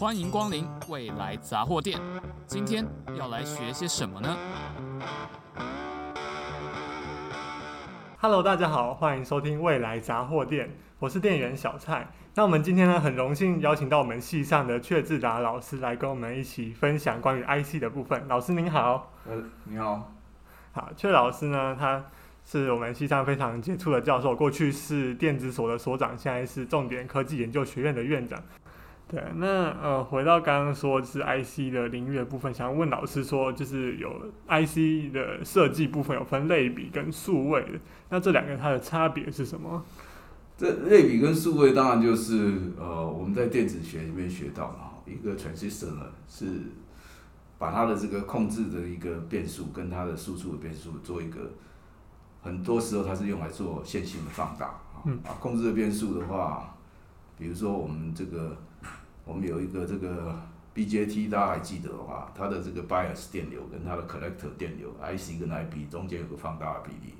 欢迎光临未来杂货店。今天要来学些什么呢？Hello，大家好，欢迎收听未来杂货店，我是店员小蔡。那我们今天呢，很荣幸邀请到我们系上的阙智达老师来跟我们一起分享关于 IC 的部分。老师您好。呃，你好。好，阙老师呢，他。是我们系上非常杰出的教授，过去是电子所的所长，现在是重点科技研究学院的院长。对，那呃，回到刚刚说是 IC 的领域的部分，想问老师说，就是有 IC 的设计部分有分类比跟数位的，那这两个它的差别是什么？这类比跟数位当然就是呃，我们在电子学里面学到的哈，一个 transistor 呢是把它的这个控制的一个变数跟它的输出的变数做一个。很多时候它是用来做线性的放大啊，控制的变数的话，比如说我们这个，我们有一个这个 BJT，大家还记得的话，它的这个 bias 电流跟它的 collector 电流，IC 跟 IP 中间有个放大的比例。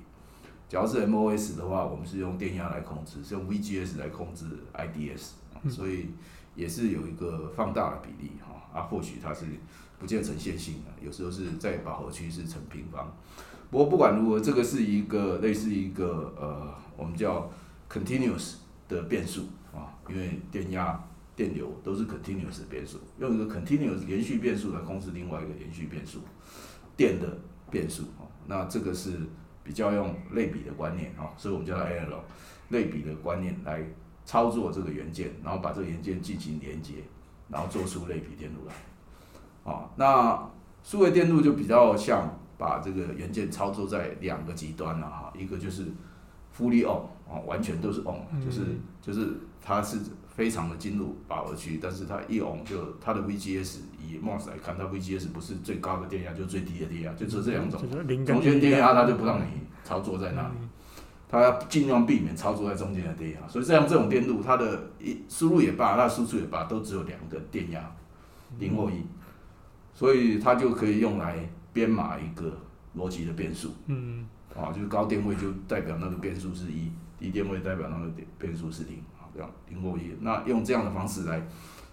假如是 MOS 的话，我们是用电压来控制，是用 VGS 来控制 IDS，所以也是有一个放大的比例哈。啊，或许它是不见成线性的，有时候是在饱和区是成平方。不过不管如何，这个是一个类似一个呃，我们叫 continuous 的变数啊，因为电压、电流都是 continuous 的变数，用一个 continuous 连续变数来控制另外一个连续变数，电的变数啊，那这个是比较用类比的观念啊，所以我们叫它 analog 类比的观念来操作这个元件，然后把这个元件进行连接，然后做出类比电路来啊。那数位电路就比较像。把这个元件操作在两个极端了哈，一个就是 fully on 啊，完全都是 on，就是就是它是非常的进入饱和区，但是它一 on 就它的 VGS 以 MOS 来看，它 VGS 不是最高的电压，就是最低的电压，就只有这两种。中间电压它就不让你操作在那里，它要尽量避免操作在中间的电压，所以这样这种电路，它的一输入也罢，那输出也罢，都只有两个电压，零或一，所以它就可以用来。编码一个逻辑的变数，嗯，啊，就是高电位就代表那个变数是一，低电位代表那个变变数是零，啊，这样零或一。那用这样的方式来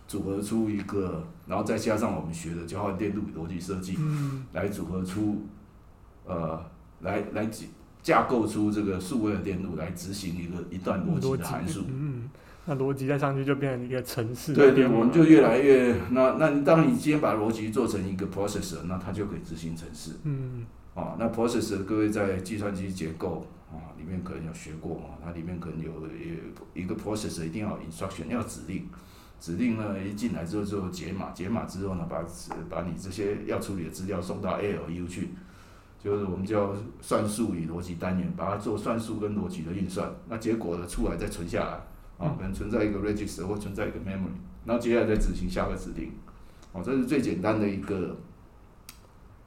组合出一个，然后再加上我们学的交换电路逻辑设计，嗯，来组合出，呃，来来架构出这个数位的电路来执行一个一段逻辑的函数，嗯。那逻辑再上去就变成一个程式。对对，我们就越来越那那，当你今天把逻辑做成一个 processor，那它就可以执行程式。嗯。啊，那 processor 各位在计算机结构啊里面可能有学过啊，它里面可能有有一个 processor 一定要 instruction 要指令，指令呢一进来之后就解码，解码之后呢把把你这些要处理的资料送到 ALU 去，就是我们叫算术与逻辑单元，把它做算术跟逻辑的运算，那结果呢出来再存下来。啊，可能存在一个 register 或存在一个 memory，然后接下来再执行下个指令，哦，这是最简单的一个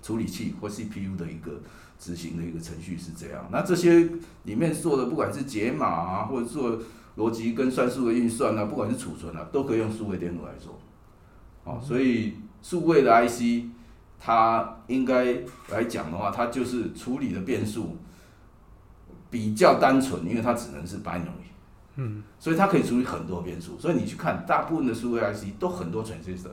处理器或 CPU 的一个执行的一个程序是这样。那这些里面做的不管是解码啊，或者做逻辑跟算术的运算啊，不管是储存啊，都可以用数位电路来做。哦，所以数位的 IC，它应该来讲的话，它就是处理的变数比较单纯，因为它只能是 binary。嗯，所以它可以处理很多变数，所以你去看大部分的数位 IC 都很多 transistor，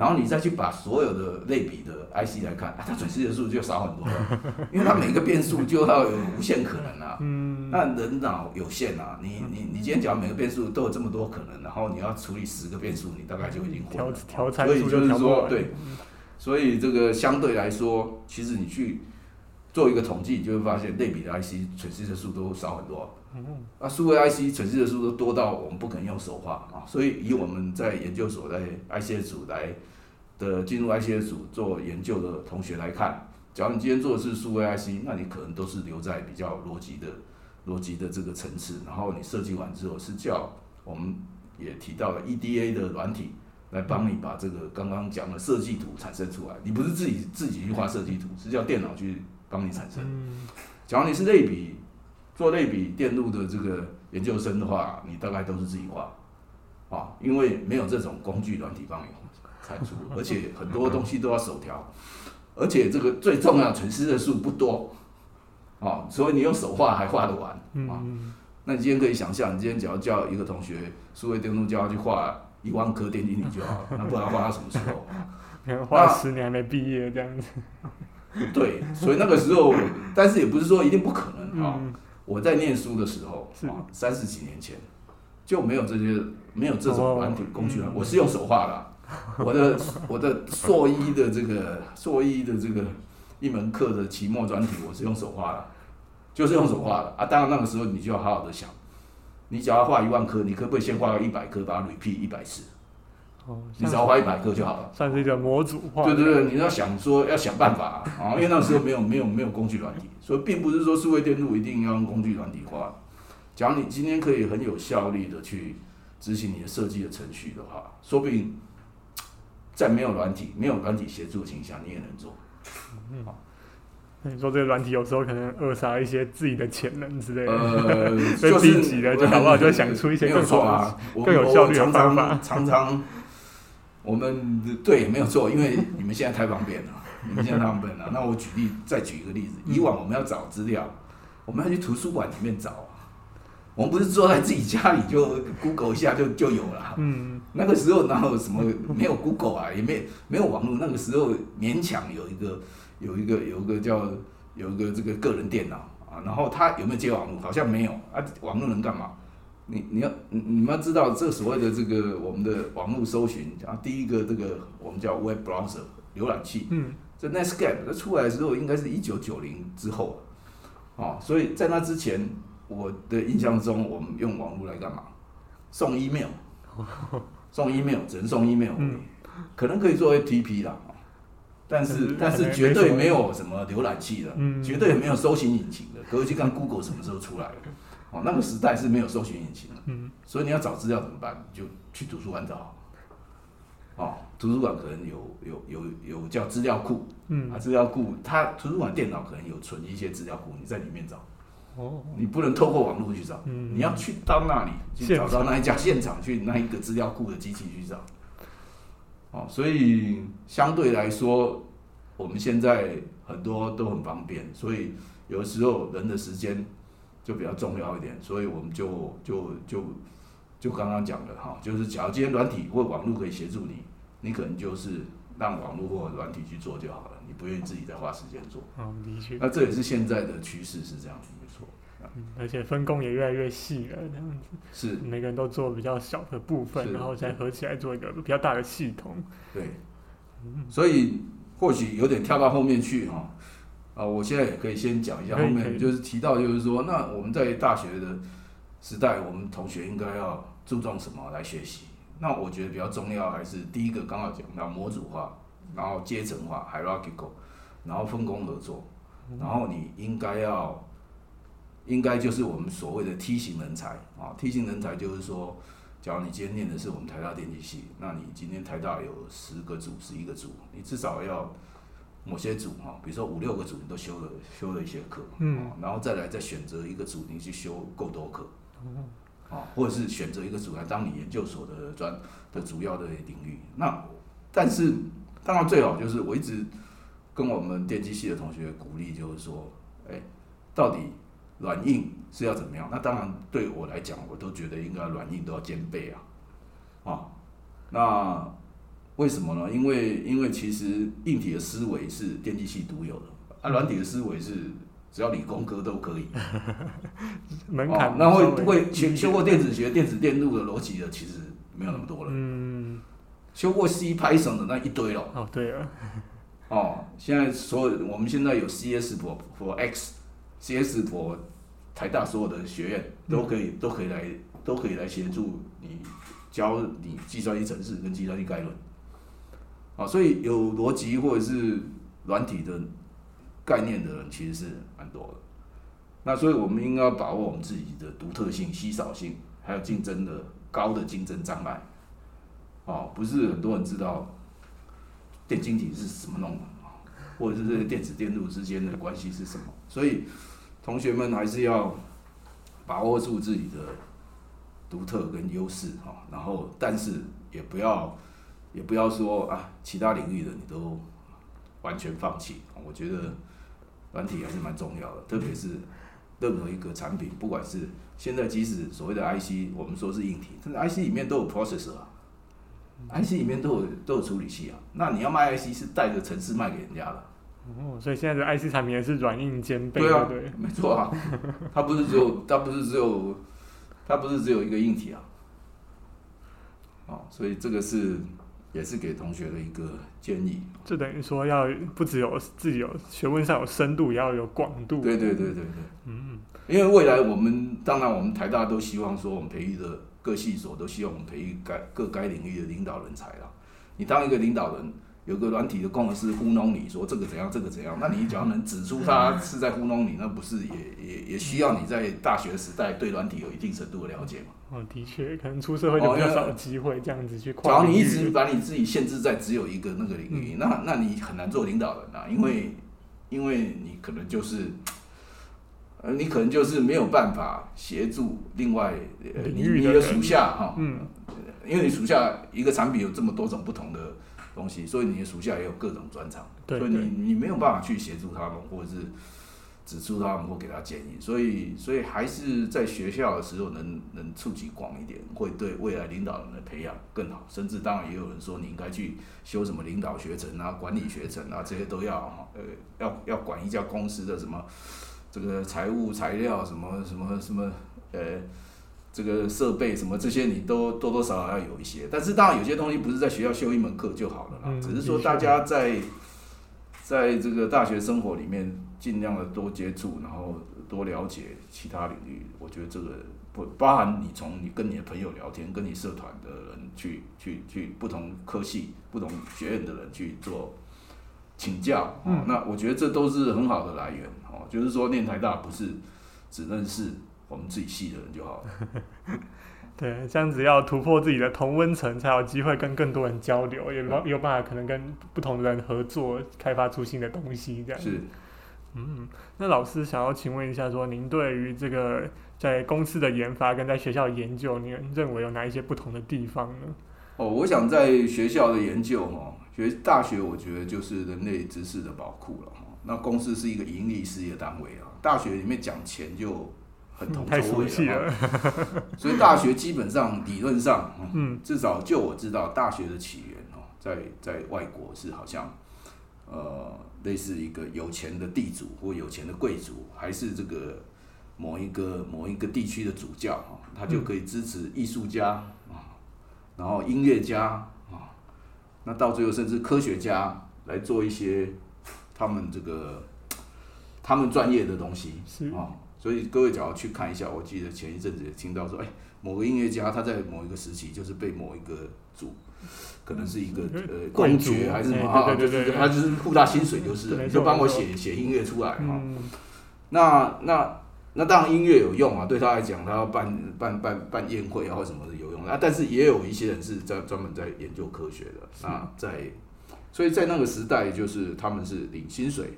然后你再去把所有的类比的 IC 来看，啊，它 transistor 数就少很多了，因为它每个变数就要有无限可能啊。嗯，那人脑有限啊，你你你今天讲每个变数都有这么多可能，然后你要处理十个变数，你大概就已经混了。调调所以就是说，对，所以这个相对来说，其实你去做一个统计，你就会发现类比的 IC transistor 数都少很多。嗯，那数位 IC 程式的数都多到我们不可能用手画啊，所以以我们在研究所在 IC 组来的进入 IC 组做研究的同学来看，假如你今天做的是数位 IC，那你可能都是留在比较逻辑的逻辑的这个层次，然后你设计完之后是叫我们也提到了 EDA 的软体来帮你把这个刚刚讲的设计图产生出来，你不是自己自己去画设计图，是叫电脑去帮你产生。假如你是类比。做类比电路的这个研究生的话，你大概都是自己画，啊，因为没有这种工具软体帮你产出，而且很多东西都要手调，而且这个最重要，程式的数不多，啊，所以你用手画还画得完，啊，那你今天可以想象，你今天只要叫一个同学数位电路叫他去画一万颗电晶体就好了，那不然画到什么时候？画十年还没毕业这样子。对，所以那个时候，但是也不是说一定不可能啊。嗯、我在念书的时候啊，三十几年前就没有这些，没有这种软体工具了。我是用手画的，我的我的硕一的这个硕一的这个一门课的期末专题，我是用手画的，就是用手画的啊。当然那个时候你就要好好的想，你只要画一万颗，你可不可以先画个一百颗，把它 repeat 一百次？你只要花一百颗就好了，算是一个模组化。对对对，你要想说要想办法啊，因为那时候没有没有没有工具软体，所以并不是说数位电路一定要用工具软体化。假如你今天可以很有效率的去执行你的设计的程序的话，说不定在没有软体、没有软体协助的情况下，你也能做。你说这个软体有时候可能扼杀一些自己的潜能之类的，呃，被逼急了，就好不好就会想出一些更好啊，更有效率的方法，常常。我们对没有错，因为你们现在太方便了，你们现在太方便了。那我举例，再举一个例子。以往我们要找资料，我们要去图书馆里面找。我们不是坐在自己家里就 Google 一下就就有了。嗯。那个时候哪有什么没有 Google 啊，也没没有网络。那个时候勉强有一个有一个有一个叫有一个这个个人电脑啊，然后他有没有接网络？好像没有啊。网络能干嘛？你你要你你们要知道，这所谓的这个我们的网络搜寻啊，第一个这个我们叫 web browser 浏览器，嗯，这 Netscape 它出来的时候应该是一九九零之后，哦，所以在那之前，我的印象中，我们用网络来干嘛？送 email，送 email 只能送 email，嗯，可能可以作为 FTP 啦，但是但是绝对没有什么浏览器的，嗯，绝对没有搜寻引擎的，可以去看 Google 什么时候出来的。哦，那个时代是没有搜寻引擎的，嗯，所以你要找资料怎么办？你就去图书馆找。哦，图书馆可能有有有有叫资料库，嗯，啊，资料库，它图书馆电脑可能有存一些资料库，你在里面找。哦，你不能透过网络去找，嗯，你要去到那里去找到那一家现场去那一个资料库的机器去找。哦，所以相对来说，我们现在很多都很方便，所以有时候人的时间。就比较重要一点，所以我们就就就就刚刚讲的哈，就是假如今天软体或网络可以协助你，你可能就是让网络或软体去做就好了，你不愿意自己再花时间做。嗯，的确。那这也是现在的趋势是这样子，没错。嗯，而且分工也越来越细了，这样子。是。每个人都做比较小的部分，然后再合起来做一个比较大的系统。对。所以或许有点跳到后面去哈。啊，我现在也可以先讲一下，后面就是提到，就是说，那我们在大学的时代，我们同学应该要注重什么来学习？那我觉得比较重要还是第一个，刚好讲到模组化，然后阶层化 （hierarchical），然后分工合作，然后你应该要，应该就是我们所谓的梯形人才啊。梯形人才就是说，假如你今天念的是我们台大电机系，那你今天台大有十个组、十一个组，你至少要。某些组哈，比如说五六个组，你都修了修了一些课，嗯，然后再来再选择一个组，你去修够多课，嗯，啊，或者是选择一个组来当你研究所的专的主要的领域。那但是当然最好就是我一直跟我们电机系的同学鼓励，就是说，哎，到底软硬是要怎么样？那当然对我来讲，我都觉得应该软硬都要兼备啊，啊，那。为什么呢？因为因为其实硬体的思维是电机系独有的，啊，软体的思维是只要理工科都可以。门槛、哦、那会会修修过电子学、电子电路的逻辑的，其实没有那么多了。嗯，修过 C、Python 的那一堆了。哦，对啊。哦，现在所有我们现在有 CS for for X，CS for 台大所有的学院都可以、嗯、都可以来都可以来协助你教你计算机程式跟计算机概论。啊，所以有逻辑或者是软体的概念的人其实是蛮多的。那所以我们应该把握我们自己的独特性、稀少性，还有竞争的高的竞争障碍。哦，不是很多人知道电晶体是怎么弄的，或者是这些电子电路之间的关系是什么。所以同学们还是要把握住自己的独特跟优势哈，然后但是也不要。也不要说啊，其他领域的你都完全放弃。我觉得软体还是蛮重要的，特别是任何一个产品，不管是现在即使所谓的 IC，我们说是硬体，但是 IC 里面都有 processor 啊。IC 里面都有都有处理器啊。那你要卖 IC 是带着城市卖给人家的。哦，所以现在的 IC 产品也是软硬兼备，对啊，对，没错啊。它不是只有，它不是只有，它不是只有一个硬体啊。哦，所以这个是也是给同学的一个建议。就等于说要不只有自己有学问上有深度，也要有广度。对对对对对。嗯，因为未来我们当然我们台大都希望说，我们培育的各系所都希望我们培育该各该领域的领导人才啦。你当一个领导人。有个软体的工程师糊弄你说这个怎样，这个怎样，那你只要能指出他是在糊弄你，那不是也也也需要你在大学时代对软体有一定程度的了解吗？哦，的确，可能出社会就比较少机会这样子去跨。只要你一直把你自己限制在只有一个那个领域，嗯、那那你很难做领导人啊，因为因为你可能就是，呃，你可能就是没有办法协助另外呃你你的属下哈，嗯，因为你属下一个产品有这么多种不同的。东西，所以你的属下也有各种专长，所以你你没有办法去协助他们，或者是指出他们或给他建议，所以所以还是在学校的时候能能触及广一点，会对未来领导人的培养更好。甚至当然也有人说，你应该去修什么领导学程啊、管理学程啊，这些都要哈，呃，要要管一家公司的什么这个财务材料什么什么什么，呃。这个设备什么这些你都多多少少要有一些，但是当然有些东西不是在学校修一门课就好了啦，嗯、只是说大家在在这个大学生活里面尽量的多接触，然后多了解其他领域。我觉得这个不包含你从你跟你的朋友聊天，跟你社团的人去去去不同科系、不同学院的人去做请教，嗯、那我觉得这都是很好的来源哦。就是说念台大不是只认识。我们自己系的人就好了。对，这样子要突破自己的同温层，才有机会跟更多人交流，也有办法可能跟不同的人合作，开发出新的东西。这样是。嗯，那老师想要请问一下说，说您对于这个在公司的研发跟在学校的研究，您认为有哪一些不同的地方呢？哦，我想在学校的研究哈，学大学我觉得就是人类知识的宝库了哈。那公司是一个盈利事业单位啊，大学里面讲钱就。很同太熟悉了，所以大学基本上理论上，嗯，至少就我知道，大学的起源哦，在在外国是好像，呃，类似一个有钱的地主或有钱的贵族，还是这个某一个某一个地区的主教哈，他就可以支持艺术家啊，然后音乐家啊，那到最后甚至科学家来做一些他们这个他们专业的东西是啊。所以各位只要去看一下，我记得前一阵子也听到说，哎，某个音乐家他在某一个时期就是被某一个组，可能是一个呃公爵还是什么啊，就是他就是付他薪水就是了，你就帮我写写音乐出来哈。那那那当然音乐有用啊，对他来讲，他要办办办办宴会啊或什么的有用啊。但是也有一些人是在专门在研究科学的啊，在，所以在那个时代就是他们是领薪水。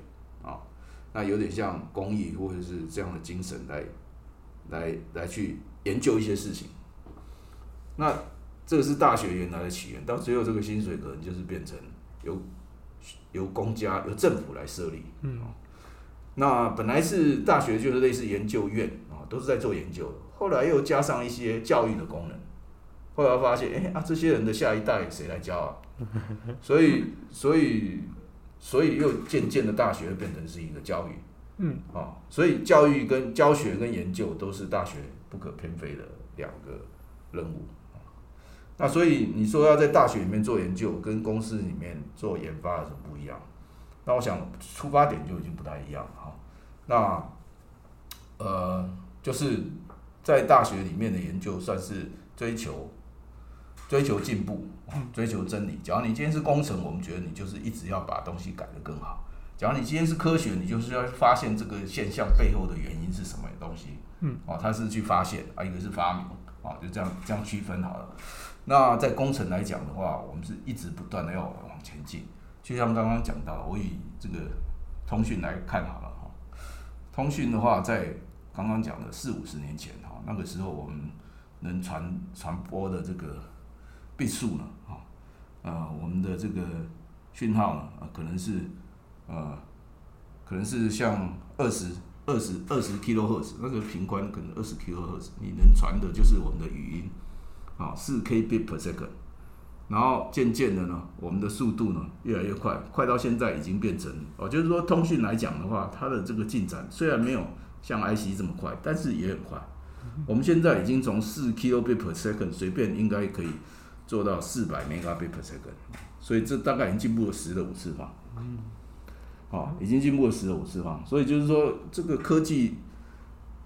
那有点像公益或者是这样的精神来，来来去研究一些事情。那这个是大学原来的起源，到最后这个薪水可能就是变成由由公家由政府来设立。嗯。那本来是大学就是类似研究院啊，都是在做研究的。后来又加上一些教育的功能，后来发现，哎啊，这些人的下一代谁来教啊？所以，所以。所以又渐渐的，大学变成是一个教育，嗯，啊，所以教育跟教学跟研究都是大学不可偏废的两个任务。那所以你说要在大学里面做研究，跟公司里面做研发有什么不一样？那我想出发点就已经不太一样了哈。那呃，就是在大学里面的研究算是追求。追求进步，追求真理。假如你今天是工程，我们觉得你就是一直要把东西改得更好。假如你今天是科学，你就是要发现这个现象背后的原因是什么东西。嗯，哦，它是去发现啊，一个是发明，啊，就这样这样区分好了。那在工程来讲的话，我们是一直不断的要往前进。就像刚刚讲到，我以这个通讯来看好了哈。通讯的话，在刚刚讲的四五十年前哈，那个时候我们能传传播的这个。倍数呢？啊，呃，我们的这个讯号呢，啊，可能是，呃，可能是像二十二十二十 kilo 赫兹，那个频宽可能二十 kilo 赫兹，你能传的就是我们的语音，啊，四 K bit per second，然后渐渐的呢，我们的速度呢越来越快，快到现在已经变成哦，就是说通讯来讲的话，它的这个进展虽然没有像 IC 这么快，但是也很快。我们现在已经从四 kilobit per second 随便应该可以做到四百 megabit per second，所以这大概已经进步了十的五次方。嗯，好，已经进步了十的五次方，所以就是说这个科技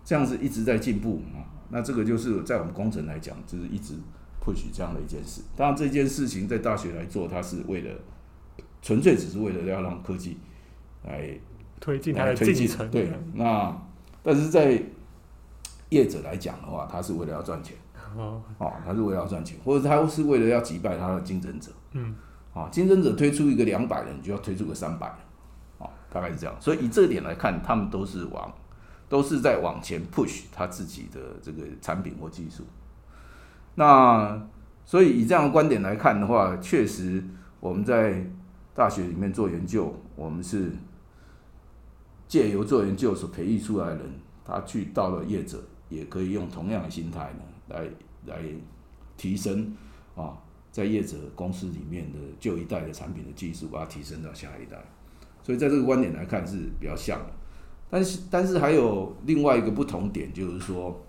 这样子一直在进步啊。那这个就是在我们工程来讲，就是一直 push 这样的一件事。当然这件事情在大学来做，它是为了纯粹只是为了要让科技来推进它的进程。对，那但是在业者来讲的话，他是为了要赚钱，哦，哦，他是为了要赚钱，或者他是为了要击败他的竞争者，嗯，啊，竞争者推出一个两百人，你就要推出个三百，啊，大概是这样。所以以这个点来看，他们都是往，都是在往前 push 他自己的这个产品或技术。那所以以这样的观点来看的话，确实我们在大学里面做研究，我们是借由做研究所培育出来的人，他去到了业者。也可以用同样的心态呢，来来提升啊，在业者公司里面的旧一代的产品的技术，把它提升到下一代。所以在这个观点来看是比较像的，但是但是还有另外一个不同点，就是说，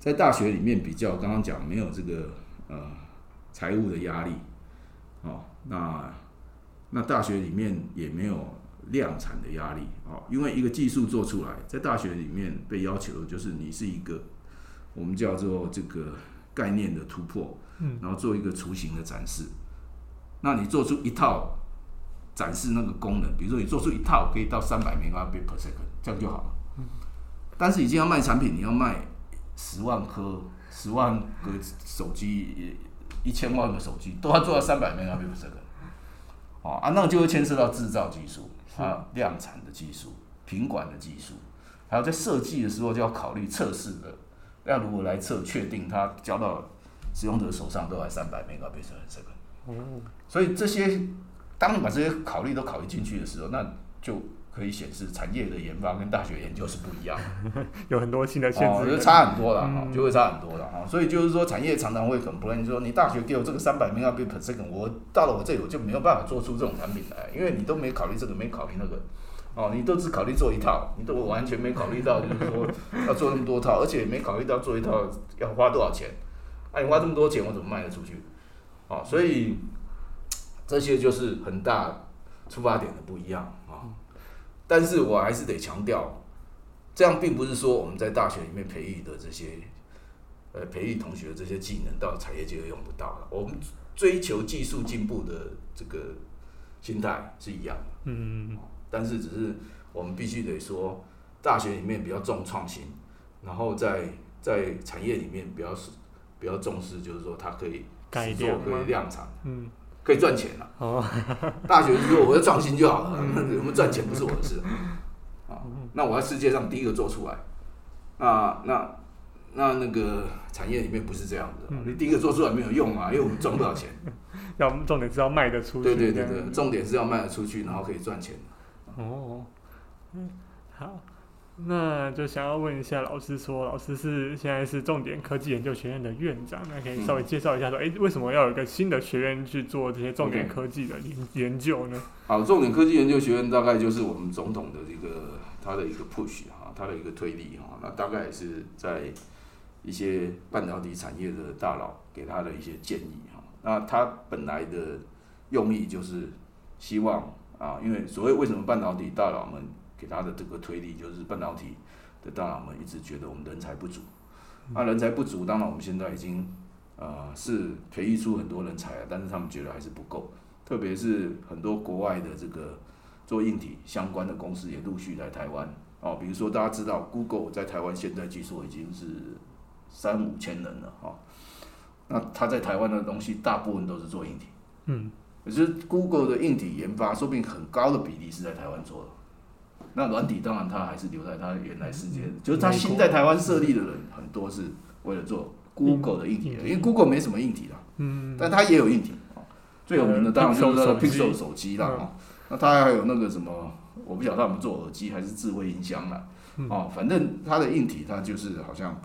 在大学里面比较刚刚讲没有这个呃财务的压力，哦，那那大学里面也没有。量产的压力啊，因为一个技术做出来，在大学里面被要求就是你是一个我们叫做这个概念的突破，嗯，然后做一个雏形的展示。那你做出一套展示那个功能，比如说你做出一套可以到三百 megabit per second，这样就好了。嗯但是已经要卖产品，你要卖十万颗、十万个手机、一千万个手机，都要做到三百 megabit per second。哦啊，那就会牵涉到制造技术。还有量产的技术、品管的技术，还有在设计的时候就要考虑测试的，要如何来测，确定它交到使用者手上都还三百 Mbps 这个。哦。所以这些，当你把这些考虑都考虑进去的时候，那就可以显示产业的研发跟大学研究是不一样的，有很多新的限制，哦，就差很多了哈，就会差很多了哈。所以就是说，产业常常会 complain 说，你大学给我这个三百 Mbps，我到了我这里我就没有办法做出这种产品来，因为你都没考虑这个，没考虑那个，哦，你都只考虑做一套，你都完全没考虑到 就是说要做那么多套，而且没考虑到做一套要花多少钱，哎，你花这么多钱，我怎么卖得出去？哦，所以这些就是很大出发点的不一样啊。但是我还是得强调，这样并不是说我们在大学里面培育的这些，呃，培育同学的这些技能到产业界就用不到了。我们追求技术进步的这个心态是一样的。嗯。但是只是我们必须得说，大学里面比较重创新，然后在在产业里面比较是比较重视，就是说它可以改做可以量产。嗯。可以赚钱了。哦，大学就说我要创新就好了，我们赚钱不是我的事。啊，那我在世界上第一个做出来。那那那那个产业里面不是这样的，你第一个做出来没有用啊，因为我们赚不到钱。要重点是要卖得出去。对对对对，重点是要卖得出去，然后可以赚钱。哦，嗯，好。那就想要问一下老师，说老师是现在是重点科技研究学院的院长，那可以稍微介绍一下说，哎、嗯，为什么要有一个新的学院去做这些重点科技的研研究呢？好，重点科技研究学院大概就是我们总统的一个他的一个 push 哈，他的一个推力哈，那大概是在一些半导体产业的大佬给他的一些建议哈，那他本来的用意就是希望啊，因为所谓为什么半导体大佬们给他的这个推力就是半导体的大佬们一直觉得我们人才不足，那人才不足，当然我们现在已经呃是培育出很多人才了，但是他们觉得还是不够，特别是很多国外的这个做硬体相关的公司也陆续来台湾。哦，比如说大家知道 Google 在台湾现在据说已经是三五千人了哈，那他在台湾的东西大部分都是做硬体，嗯，可是 Google 的硬体研发说不定很高的比例是在台湾做的。那软体当然它还是留在它原来世界，就是它新在台湾设立的人很多是为了做 Google 的硬体，因为 Google 没什么硬体啦，嗯，但它也有硬体，最有名的当然就是那个 Pixel 手机。啦，哦，那它还有那个什么，我不晓得他们做耳机还是智慧音箱啦，哦，反正它的硬体它就是好像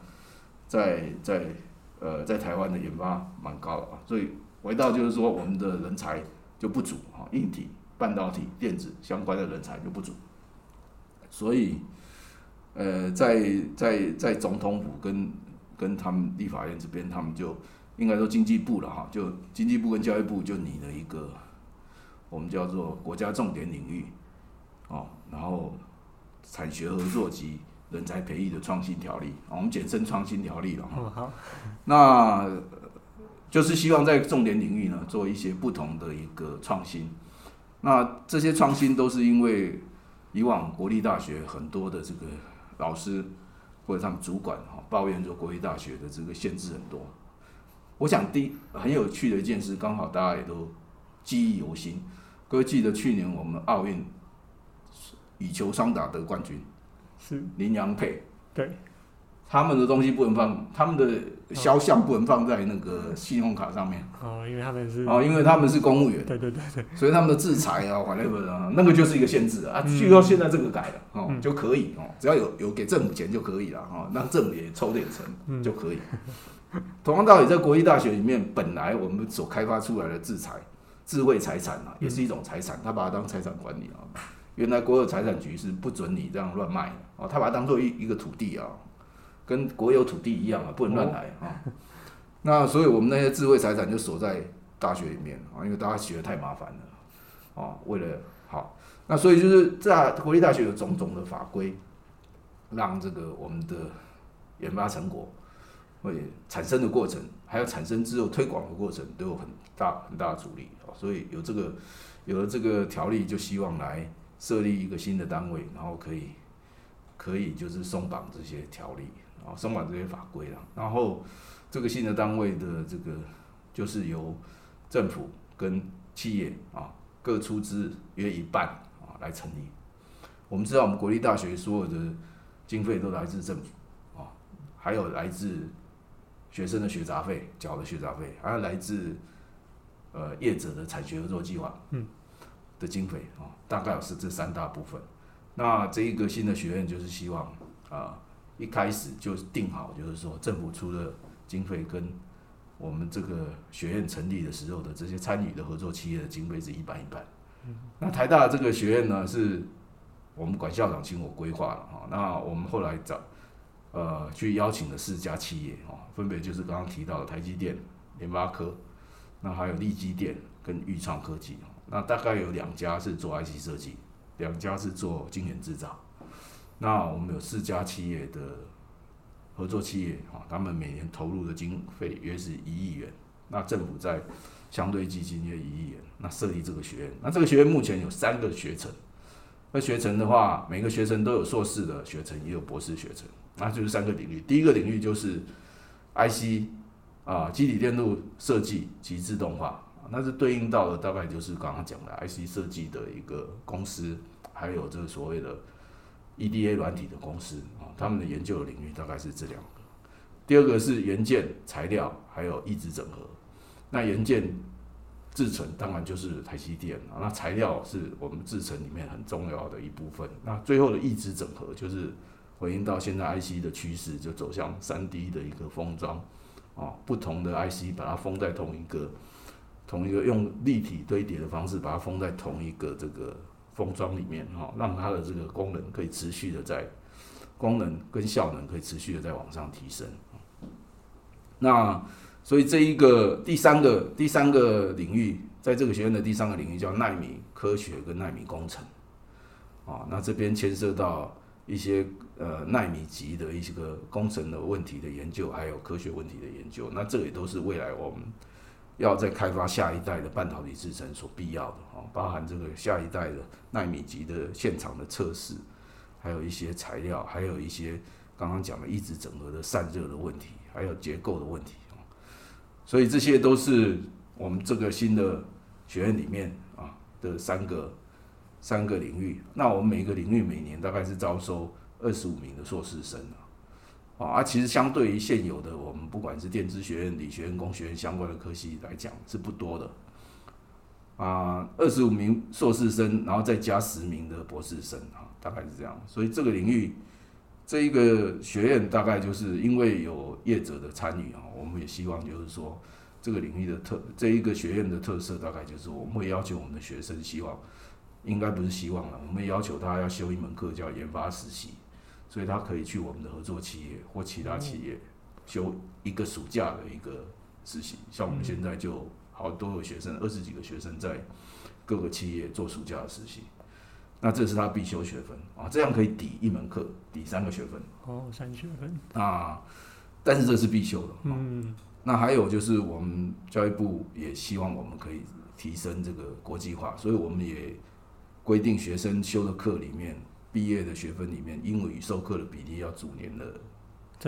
在在呃在台湾的研发蛮高的啊，所以回到就是说我们的人才就不足哈，硬体、半导体、电子相关的人才就不足，所以呃，在在在总统府跟跟他们立法院这边，他们就应该说经济部了哈，就经济部跟教育部就拟了一个我们叫做国家重点领域哦，然后产学合作及人才培育的创新条例，我们简称创新条例了哈。好，那就是希望在重点领域呢做一些不同的一个创新。那这些创新都是因为以往国立大学很多的这个老师。或者他们主管哈抱怨说，国立大学的这个限制很多。我想第一很有趣的一件事，刚好大家也都记忆犹新。各位记得去年我们奥运羽球双打得冠军是林洋配，对。他们的东西不能放，他们的肖像不能放在那个信用卡上面。哦，因为他们是哦，因为他们是公务员。对对对对。所以他们的制裁啊，反 正那个就是一个限制啊。据说现在这个改了哦，嗯、就可以哦，只要有有给政府钱就可以了哈，让政府也抽点成就可以。嗯、同样道理，在国立大学里面，本来我们所开发出来的制裁、智慧财产啊，也是一种财产，他把它当财产管理啊。原来国有财产局是不准你这样乱卖的哦，他把它当做一一个土地啊。跟国有土地一样啊，不能乱来啊。那所以，我们那些智慧财产就锁在大学里面啊，因为大家学得太麻烦了啊。为了好，那所以就是在国立大学有种种的法规，让这个我们的研发成果会产生的过程，还有产生之后推广的过程，都有很大很大的阻力啊。所以有这个有了这个条例，就希望来设立一个新的单位，然后可以可以就是松绑这些条例。啊，松绑这些法规了，然后这个新的单位的这个就是由政府跟企业啊各出资约一半啊来成立。我们知道，我们国立大学所有的经费都来自政府啊，还有来自学生的学杂费缴的学杂费，还有来自呃业者的产学合作计划嗯的经费啊，大概是这三大部分。那这一个新的学院就是希望啊。一开始就定好，就是说政府出的经费跟我们这个学院成立的时候的这些参与的合作企业的经费是一半一半。那台大这个学院呢，是我们管校长请我规划了哈。那我们后来找呃去邀请了四家企业哈，分别就是刚刚提到的台积电、联发科，那还有力积电跟裕创科技。那大概有两家是做 IC 设计，两家是做晶圆制造。那我们有四家企业的合作企业啊，他们每年投入的经费约是一亿元。那政府在相对基金约一亿元，那设立这个学院。那这个学院目前有三个学程，那学程的话，每个学程都有硕士的学程，也有博士学程。那就是三个领域。第一个领域就是 IC 啊，基体电路设计及自动化，那是对应到的大概就是刚刚讲的 IC 设计的一个公司，还有这个所谓的。EDA 软体的公司啊，他们的研究的领域大概是这两个。第二个是元件、材料，还有异质整合。那元件制成当然就是台积电啊，那材料是我们制成里面很重要的一部分。那最后的异质整合就是回应到现在 IC 的趋势，就走向 3D 的一个封装啊，不同的 IC 把它封在同一个同一个用立体堆叠的方式把它封在同一个这个。封装里面哈，让它的这个功能可以持续的在功能跟效能可以持续的在往上提升。那所以这一个第三个第三个领域，在这个学院的第三个领域叫纳米科学跟纳米工程啊，那这边牵涉到一些呃纳米级的一些个工程的问题的研究，还有科学问题的研究。那这也都是未来我们。要再开发下一代的半导体制程所必要的啊，包含这个下一代的纳米级的现场的测试，还有一些材料，还有一些刚刚讲的异质整合的散热的问题，还有结构的问题。所以这些都是我们这个新的学院里面啊的三个三个领域。那我们每个领域每年大概是招收二十五名的硕士生。啊其实相对于现有的我们不管是电子学院、理学院、工学院相关的科系来讲是不多的。啊，二十五名硕士生，然后再加十名的博士生啊，大概是这样。所以这个领域，这一个学院大概就是因为有业者的参与啊，我们也希望就是说这个领域的特这一个学院的特色，大概就是我们会要求我们的学生，希望应该不是希望了，我们要求他要修一门课叫研发实习，所以他可以去我们的合作企业或其他企业休一个暑假的一个实习。像我们现在就好多有学生，二十几个学生在各个企业做暑假的实习，那这是他必修学分啊，这样可以抵一门课，抵三个学分。哦，三学分啊，但是这是必修的。嗯。那还有就是，我们教育部也希望我们可以提升这个国际化，所以我们也规定学生修的课里面，毕业的学分里面，英语授课的比例要逐年的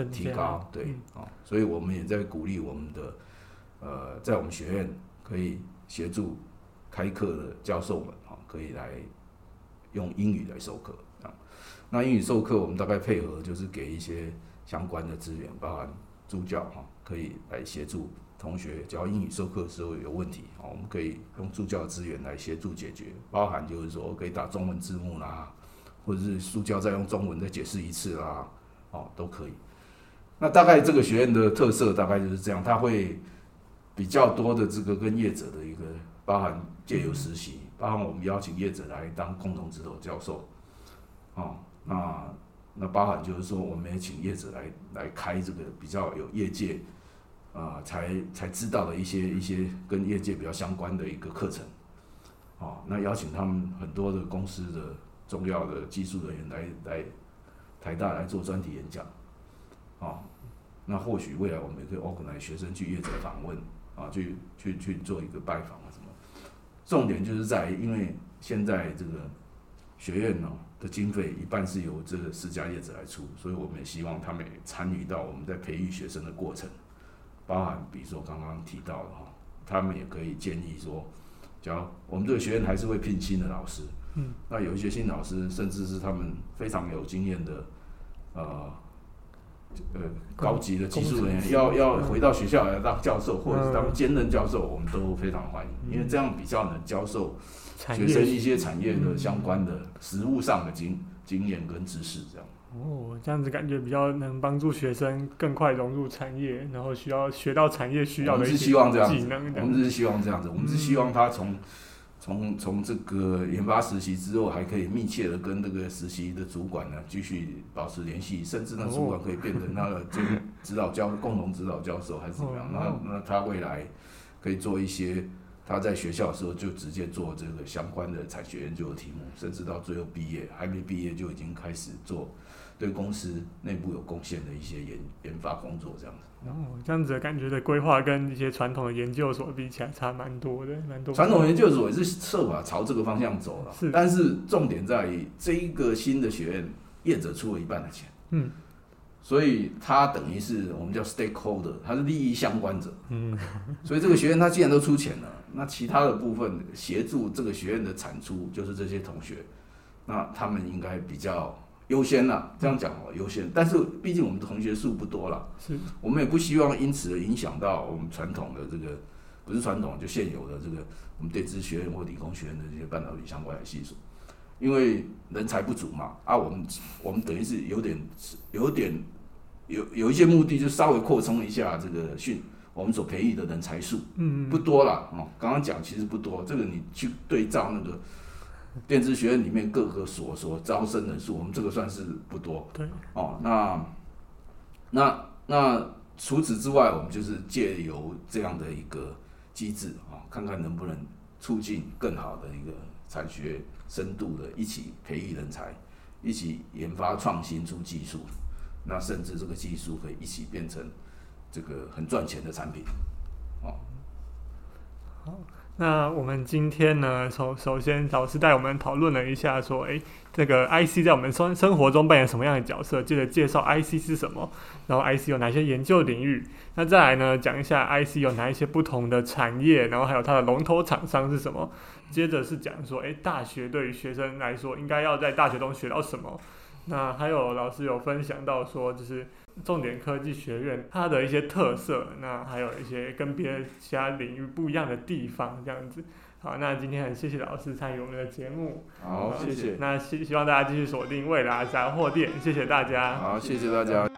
提高。对，啊、嗯，所以我们也在鼓励我们的呃，在我们学院可以协助开课的教授们啊，可以来用英语来授课啊。那英语授课，我们大概配合就是给一些相关的资源，包含助教哈。可以来协助同学，只要英语授课的时候有问题啊，我们可以用助教资源来协助解决，包含就是说可以打中文字幕啦，或者是助教再用中文再解释一次啦，哦，都可以。那大概这个学院的特色大概就是这样，它会比较多的这个跟业者的一个，包含借由实习，包含我们邀请业者来当共同指导教授，哦，那那包含就是说，我们也请业者来来开这个比较有业界。啊，才才知道的一些一些跟业界比较相关的一个课程，啊，那邀请他们很多的公司的重要的技术人员来来台大来做专题演讲，啊，那或许未来我们也可以 organize 学生去业者访问，啊，去去去做一个拜访啊什么，重点就是在因为现在这个学院呢的经费一半是由这个私家业者来出，所以我们也希望他们也参与到我们在培育学生的过程。包含，比如说刚刚提到的哈，他们也可以建议说，假如我们这个学院还是会聘新的老师，嗯，那有一些新老师，甚至是他们非常有经验的，呃，呃，高级的技术人员，要要回到学校来当教授，或者是当兼任教授，我们都非常欢迎，因为这样比较能教授学生一些产业的相关的实务上的经经验跟知识，这样。哦，这样子感觉比较能帮助学生更快融入产业，然后需要学到产业需要的一些技能。我们是希望这样子，我们是希望这样子，我们是希望他从从从这个研发实习之后，还可以密切的跟这个实习的主管呢继续保持联系，甚至那主管可以变成他的这个指导教共同指导教授还是怎么样？那那他未来可以做一些他在学校的时候就直接做这个相关的产学研究的题目，甚至到最后毕业还没毕业就已经开始做。对公司内部有贡献的一些研研发工作，这样子。哦，这样子的感觉的规划跟一些传统的研究所比起来差蛮多的，蛮多。传统研究所也是设法朝这个方向走了，是。但是重点在于这一个新的学院，业者出了一半的钱，嗯，所以它等于是我们叫 stakeholder，它是利益相关者，嗯。所以这个学院它既然都出钱了，那其他的部分协助这个学院的产出，就是这些同学，那他们应该比较。优先了，这样讲哦，优先。但是毕竟我们的同学数不多了，是，我们也不希望因此影响到我们传统的这个，不是传统就现有的这个我们电子学院或理工学院的这些半导体相关的系数，因为人才不足嘛。啊，我们我们等于是有点有点有有一些目的，就稍微扩充一下这个训我们所培育的人才数，嗯，不多了哦。刚刚讲其实不多，这个你去对照那个。电子学院里面各个所所招生人数，我们这个算是不多。对，哦，那那那除此之外，我们就是借由这样的一个机制啊、哦，看看能不能促进更好的一个产学深度的一起培育人才，一起研发创新出技术，那甚至这个技术可以一起变成这个很赚钱的产品，哦，好。那我们今天呢，首首先老师带我们讨论了一下，说，诶，这个 IC 在我们生生活中扮演什么样的角色？接着介绍 IC 是什么，然后 IC 有哪些研究领域？那再来呢，讲一下 IC 有哪一些不同的产业，然后还有它的龙头厂商是什么？接着是讲说，诶，大学对于学生来说，应该要在大学中学到什么？那还有老师有分享到说，就是。重点科技学院它的一些特色，那还有一些跟别的其他领域不一样的地方，这样子。好，那今天很谢谢老师参与我们的节目。好，谢谢。那希希望大家继续锁定未来杂货店，谢谢大家。好，谢谢大家。